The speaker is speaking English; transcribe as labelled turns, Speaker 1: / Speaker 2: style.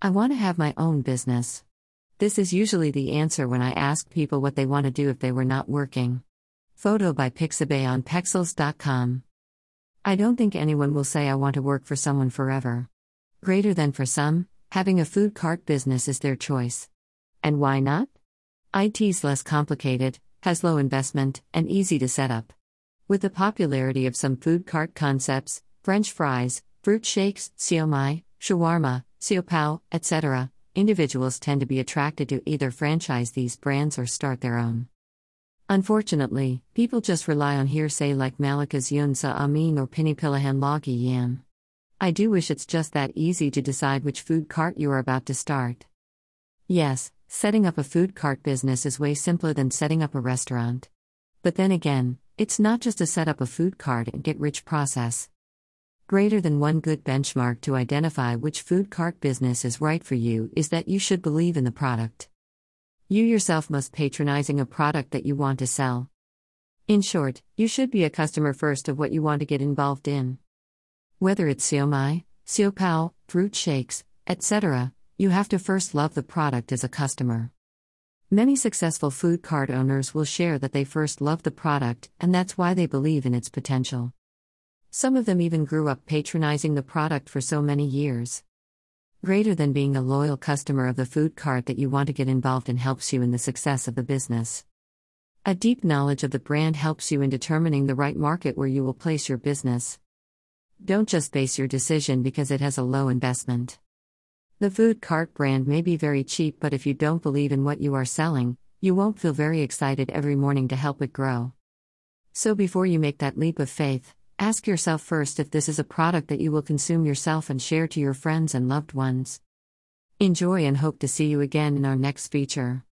Speaker 1: I want to have my own business. This is usually the answer when I ask people what they want to do if they were not working. Photo by Pixabay on Pexels.com. I don't think anyone will say I want to work for someone forever. Greater than for some, having a food cart business is their choice. And why not? IT's less complicated, has low investment, and easy to set up. With the popularity of some food cart concepts, French fries, fruit shakes, siomai, shawarma, siopao, etc., individuals tend to be attracted to either franchise these brands or start their own. Unfortunately, people just rely on hearsay like Malika's Yunsa Amin or Pinipilahan Logi Yan. I do wish it's just that easy to decide which food cart you are about to start. Yes, setting up a food cart business is way simpler than setting up a restaurant. But then again, it's not just a set up a food cart and get rich process. Greater than one good benchmark to identify which food cart business is right for you is that you should believe in the product. You yourself must patronizing a product that you want to sell. In short, you should be a customer first of what you want to get involved in. Whether it's siomai, siopao, fruit shakes, etc., you have to first love the product as a customer. Many successful food cart owners will share that they first love the product and that's why they believe in its potential. Some of them even grew up patronizing the product for so many years. Greater than being a loyal customer of the food cart that you want to get involved in helps you in the success of the business. A deep knowledge of the brand helps you in determining the right market where you will place your business. Don't just base your decision because it has a low investment. The food cart brand may be very cheap, but if you don't believe in what you are selling, you won't feel very excited every morning to help it grow. So before you make that leap of faith, Ask yourself first if this is a product that you will consume yourself and share to your friends and loved ones. Enjoy and hope to see you again in our next feature.